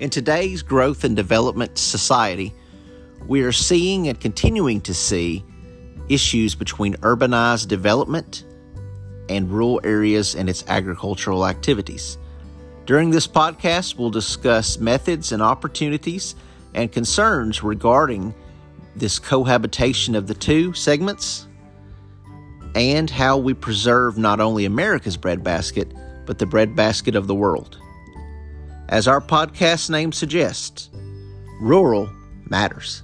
In today's growth and development society, we are seeing and continuing to see issues between urbanized development and rural areas and its agricultural activities. During this podcast, we'll discuss methods and opportunities and concerns regarding this cohabitation of the two segments and how we preserve not only America's breadbasket, but the breadbasket of the world. As our podcast name suggests, rural matters.